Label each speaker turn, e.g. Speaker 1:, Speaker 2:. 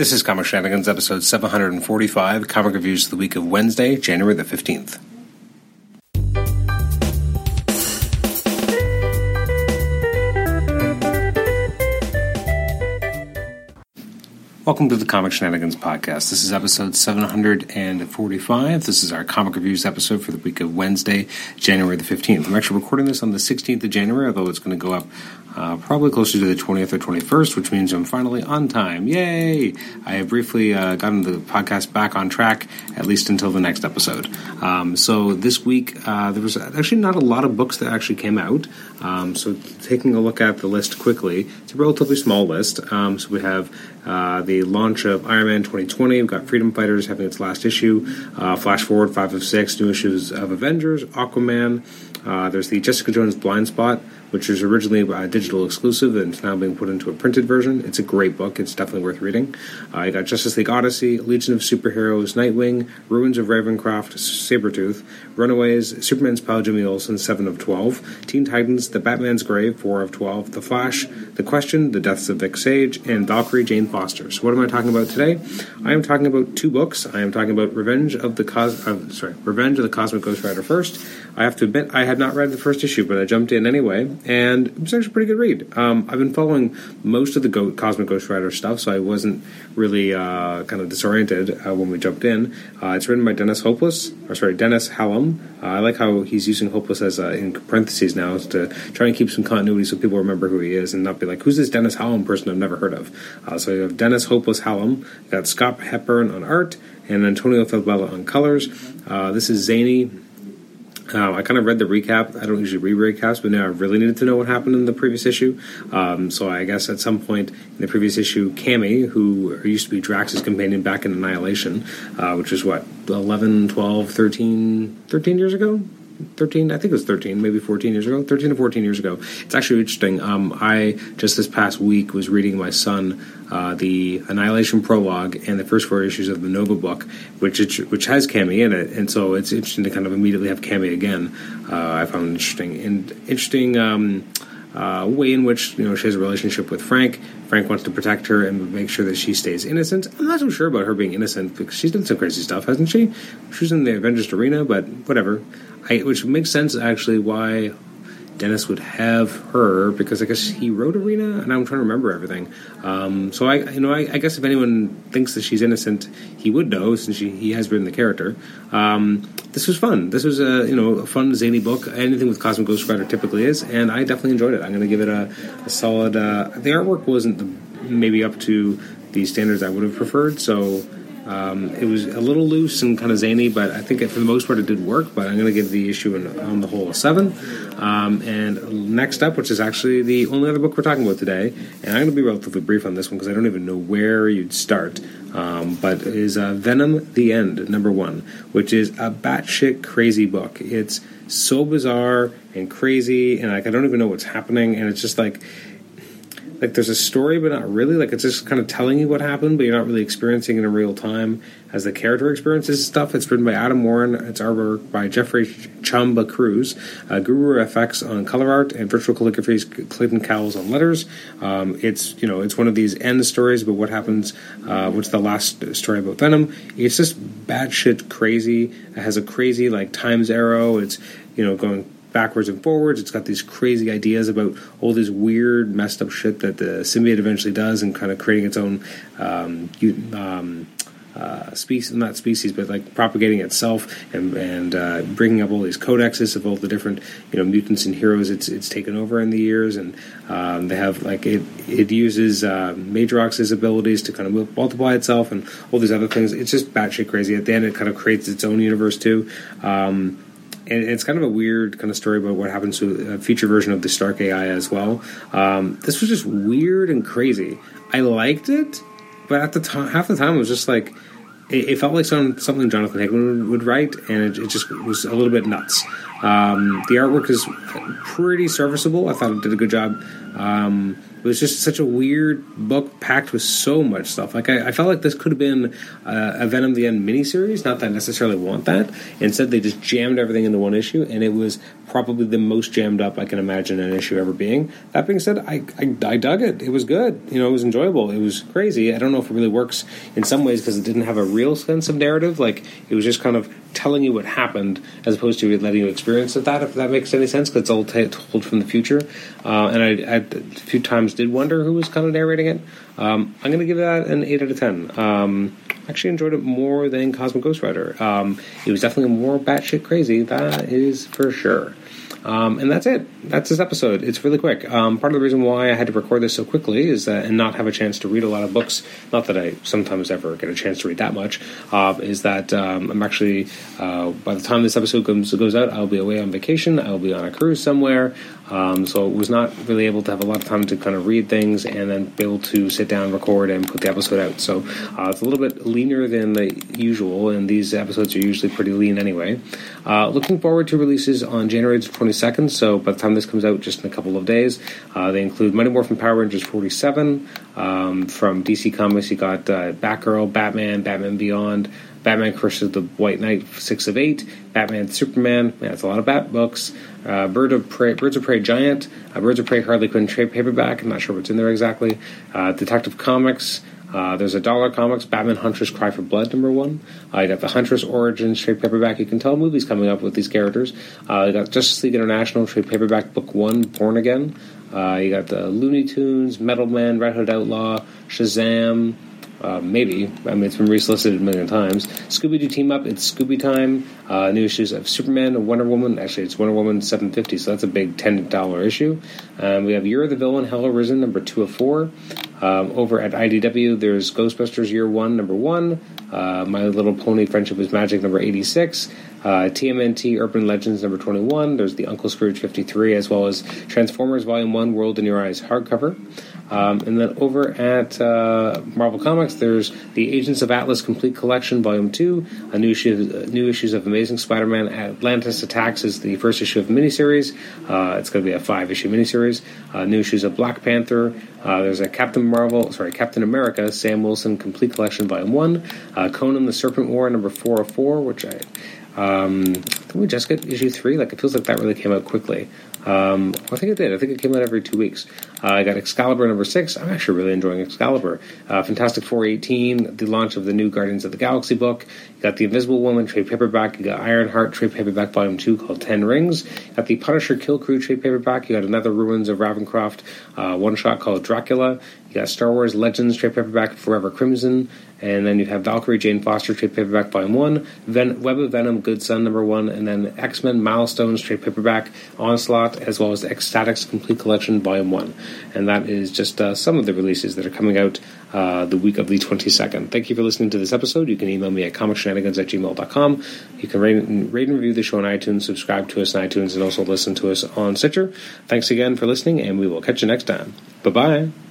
Speaker 1: This is Comic Shenanigans, episode 745, comic reviews of the week of Wednesday, January the 15th. Welcome to the Comic Shenanigans Podcast. This is episode 745. This is our comic reviews episode for the week of Wednesday, January the 15th. I'm actually recording this on the 16th of January, although it's going to go up uh, probably closer to the 20th or 21st, which means I'm finally on time. Yay! I have briefly uh, gotten the podcast back on track, at least until the next episode. Um, so this week, uh, there was actually not a lot of books that actually came out. Um, so taking a look at the list quickly, it's a relatively small list. Um, so we have uh, the launch of Iron Man 2020. We've got Freedom Fighters having its last issue. Uh, Flash Forward 5 of 6, new issues of Avengers, Aquaman. Uh, there's the Jessica Jones Blind Spot which was originally a digital exclusive and it's now being put into a printed version. It's a great book. It's definitely worth reading. Uh, I got Justice League Odyssey, Legion of Superheroes, Nightwing, Ruins of Ravencroft, Sabretooth, Runaways, Superman's pal Jimmy Olsen, 7 of 12, Teen Titans, The Batman's Grave, 4 of 12, The Flash, The Question, The Deaths of Vic Sage, and Valkyrie Jane Foster. So what am I talking about today? I am talking about two books. I am talking about Revenge of the Cos- uh, sorry, Revenge of the Cosmic Ghost Rider first. I have to admit I had not read the first issue, but I jumped in anyway and it was actually a pretty good read. Um, I've been following most of the Go- Cosmic Ghost Rider stuff, so I wasn't really uh, kind of disoriented uh, when we jumped in. Uh, it's written by Dennis Hopeless, or sorry, Dennis Hallum. Uh, I like how he's using Hopeless as uh, in parentheses now to try and keep some continuity so people remember who he is and not be like, who's this Dennis Hallum person I've never heard of? Uh, so you have Dennis Hopeless Hallum, got Scott Hepburn on art, and Antonio Fabela on colors. this is zany uh, I kind of read the recap. I don't usually read recaps, but now I really needed to know what happened in the previous issue. Um, so I guess at some point in the previous issue, Cammi, who used to be Drax's companion back in Annihilation, uh, which was what, 11, 12, 13, 13 years ago? 13 i think it was 13 maybe 14 years ago 13 to 14 years ago. It's actually interesting um, i just this past week was reading my son uh, the annihilation prologue and the first four issues of the nova book which which has Cammi in it. And so it's interesting to kind of immediately have Cammi again uh, i found interesting. And interesting um, uh, way in which you know she has a relationship with Frank. Frank wants to protect her and make sure that she stays innocent. I'm not so sure about her being innocent because she's done some crazy stuff, hasn't she? She was in the Avengers arena, but whatever. I, which makes sense actually why Dennis would have her because I guess he wrote Arena, and I'm trying to remember everything. Um, so I, you know, I, I, guess if anyone thinks that she's innocent, he would know since she, he has written the character. Um, this was fun. This was a you know a fun zany book. Anything with Cosmic Ghost Rider typically is, and I definitely enjoyed it. I'm going to give it a, a solid. Uh, the artwork wasn't the, maybe up to the standards I would have preferred, so um, it was a little loose and kind of zany, but I think it, for the most part it did work. But I'm going to give the issue an, on the whole a seven. Um, and next up, which is actually the only other book we're talking about today, and I'm going to be relatively brief on this one because I don't even know where you'd start. Um, but is uh, Venom: The End, number one, which is a batshit crazy book. It's so bizarre and crazy, and like I don't even know what's happening, and it's just like like there's a story, but not really. Like it's just kind of telling you what happened, but you're not really experiencing it in real time as the character experiences stuff. It's written by Adam Warren. It's artwork by Jeffrey Chamba Cruz, uh, Guru FX on color art, and Virtual Calligraphy's Clayton Cowles on letters. Um, it's you know it's one of these end stories, but what happens? Uh, what's the last story about Venom? It's just batshit crazy. It has a crazy like times arrow. It's you know going backwards and forwards. It's got these crazy ideas about all this weird, messed up shit that the symbiote eventually does, and kind of creating its own um, um, uh, species, not species, but like propagating itself and and uh, bringing up all these codexes of all the different you know mutants and heroes it's it's taken over in the years, and um, they have like it it uses uh, Madrox's abilities to kind of multiply itself and all these other things. It's just batshit crazy. At the end, it kind of creates its own universe too. Um, and it's kind of a weird kind of story about what happens to a future version of the Stark AI as well. Um, this was just weird and crazy. I liked it, but at the time, half the time, it was just like it, it felt like some, something Jonathan Hickman would, would write, and it, it, just was a little bit nuts. Um, the artwork is pretty serviceable. I thought it did a good job. Um, It was just such a weird book packed with so much stuff. Like I, I felt like this could have been uh, a Venom the End miniseries. Not that I necessarily want that. Instead, they just jammed everything into one issue, and it was probably the most jammed up I can imagine an issue ever being. That being said, I, I, I dug it. It was good. You know, it was enjoyable. It was crazy. I don't know if it really works in some ways because it didn't have a real sense of narrative. Like it was just kind of telling you what happened as opposed to letting you experience it. That if that makes any sense, because it's all t- told from the future. Uh, and I, I, a few times did wonder who was kind of narrating it. Um, I'm going to give that an eight out of ten. Um, actually enjoyed it more than Cosmic Ghost Rider. Um, it was definitely more batshit crazy. That is for sure. Um, and that's it. That's this episode. It's really quick. Um, part of the reason why I had to record this so quickly is that, and not have a chance to read a lot of books, not that I sometimes ever get a chance to read that much, uh, is that um, I'm actually, uh, by the time this episode comes, goes out, I'll be away on vacation. I'll be on a cruise somewhere. Um, so it was not really able to have a lot of time to kind of read things and then be able to sit down, record, and put the episode out. So uh, it's a little bit leaner than the usual, and these episodes are usually pretty lean anyway. Uh, looking forward to releases on January 22nd. So by the time this comes out, just in a couple of days, uh, they include Mighty Morphin Power Rangers 47 um, from DC Comics. You got uh, Batgirl, Batman, Batman Beyond. Batman Curses the White Knight, six of eight. Batman Superman, man, that's a lot of Bat books. Uh, Bird of Prey, Birds of Prey Giant, uh, Birds of Prey Harley Quinn trade paperback. I'm not sure what's in there exactly. Uh, Detective Comics. Uh, there's a dollar comics, Batman Huntress Cry for Blood, number one. Uh, you got the Huntress Origins trade paperback. You can tell movies coming up with these characters. Uh, you got Justice League International trade paperback, book one, Born Again. Uh, you got the Looney Tunes, Metal Man, Red Hood Outlaw, Shazam, uh, maybe. I mean, it's been resolicited a million times. Scooby Doo Team Up, it's Scooby Time. Uh, new issues of Superman and Wonder Woman. Actually, it's Wonder Woman 750, so that's a big $10 issue. Um, we have Year of the Villain, Hell Arisen, number 2 of 4. Um, over at IDW, there's Ghostbusters Year 1, number 1. Uh, My Little Pony Friendship is Magic, number 86. Uh, TMNT Urban Legends number 21. There's the Uncle Scrooge 53, as well as Transformers Volume 1 World in Your Eyes hardcover. Um, and then over at uh, Marvel Comics, there's the Agents of Atlas Complete Collection, Volume Two. A new issue, uh, new issues of Amazing Spider-Man: Atlantis Attacks is the first issue of the miniseries. Uh, it's going to be a five-issue miniseries. Uh, new issues of Black Panther. Uh, there's a Captain Marvel, sorry, Captain America: Sam Wilson Complete Collection, Volume One. Uh, Conan the Serpent War, number 404, which I. Um, we just get issue three? Like it feels like that really came out quickly. Um, I think it did. I think it came out every two weeks. Uh, I got Excalibur number six. I'm actually really enjoying Excalibur. Uh, Fantastic Four 18, the launch of the new Guardians of the Galaxy book. You got the Invisible Woman trade paperback. You got Ironheart trade paperback volume two called Ten Rings. You got the Punisher Kill Crew trade paperback. You got another Ruins of Ravencroft uh, one shot called Dracula. You got Star Wars Legends trade paperback Forever Crimson. And then you have Valkyrie Jane Foster trade paperback volume one, Ven- Web of Venom Good Son number one, and then X Men Milestones trade paperback Onslaught, as well as X-Statix Complete Collection volume one. And that is just uh, some of the releases that are coming out uh, the week of the 22nd. Thank you for listening to this episode. You can email me at comicshenanigans at gmail.com. You can rate, rate and review the show on iTunes, subscribe to us on iTunes, and also listen to us on Stitcher. Thanks again for listening, and we will catch you next time. Bye bye.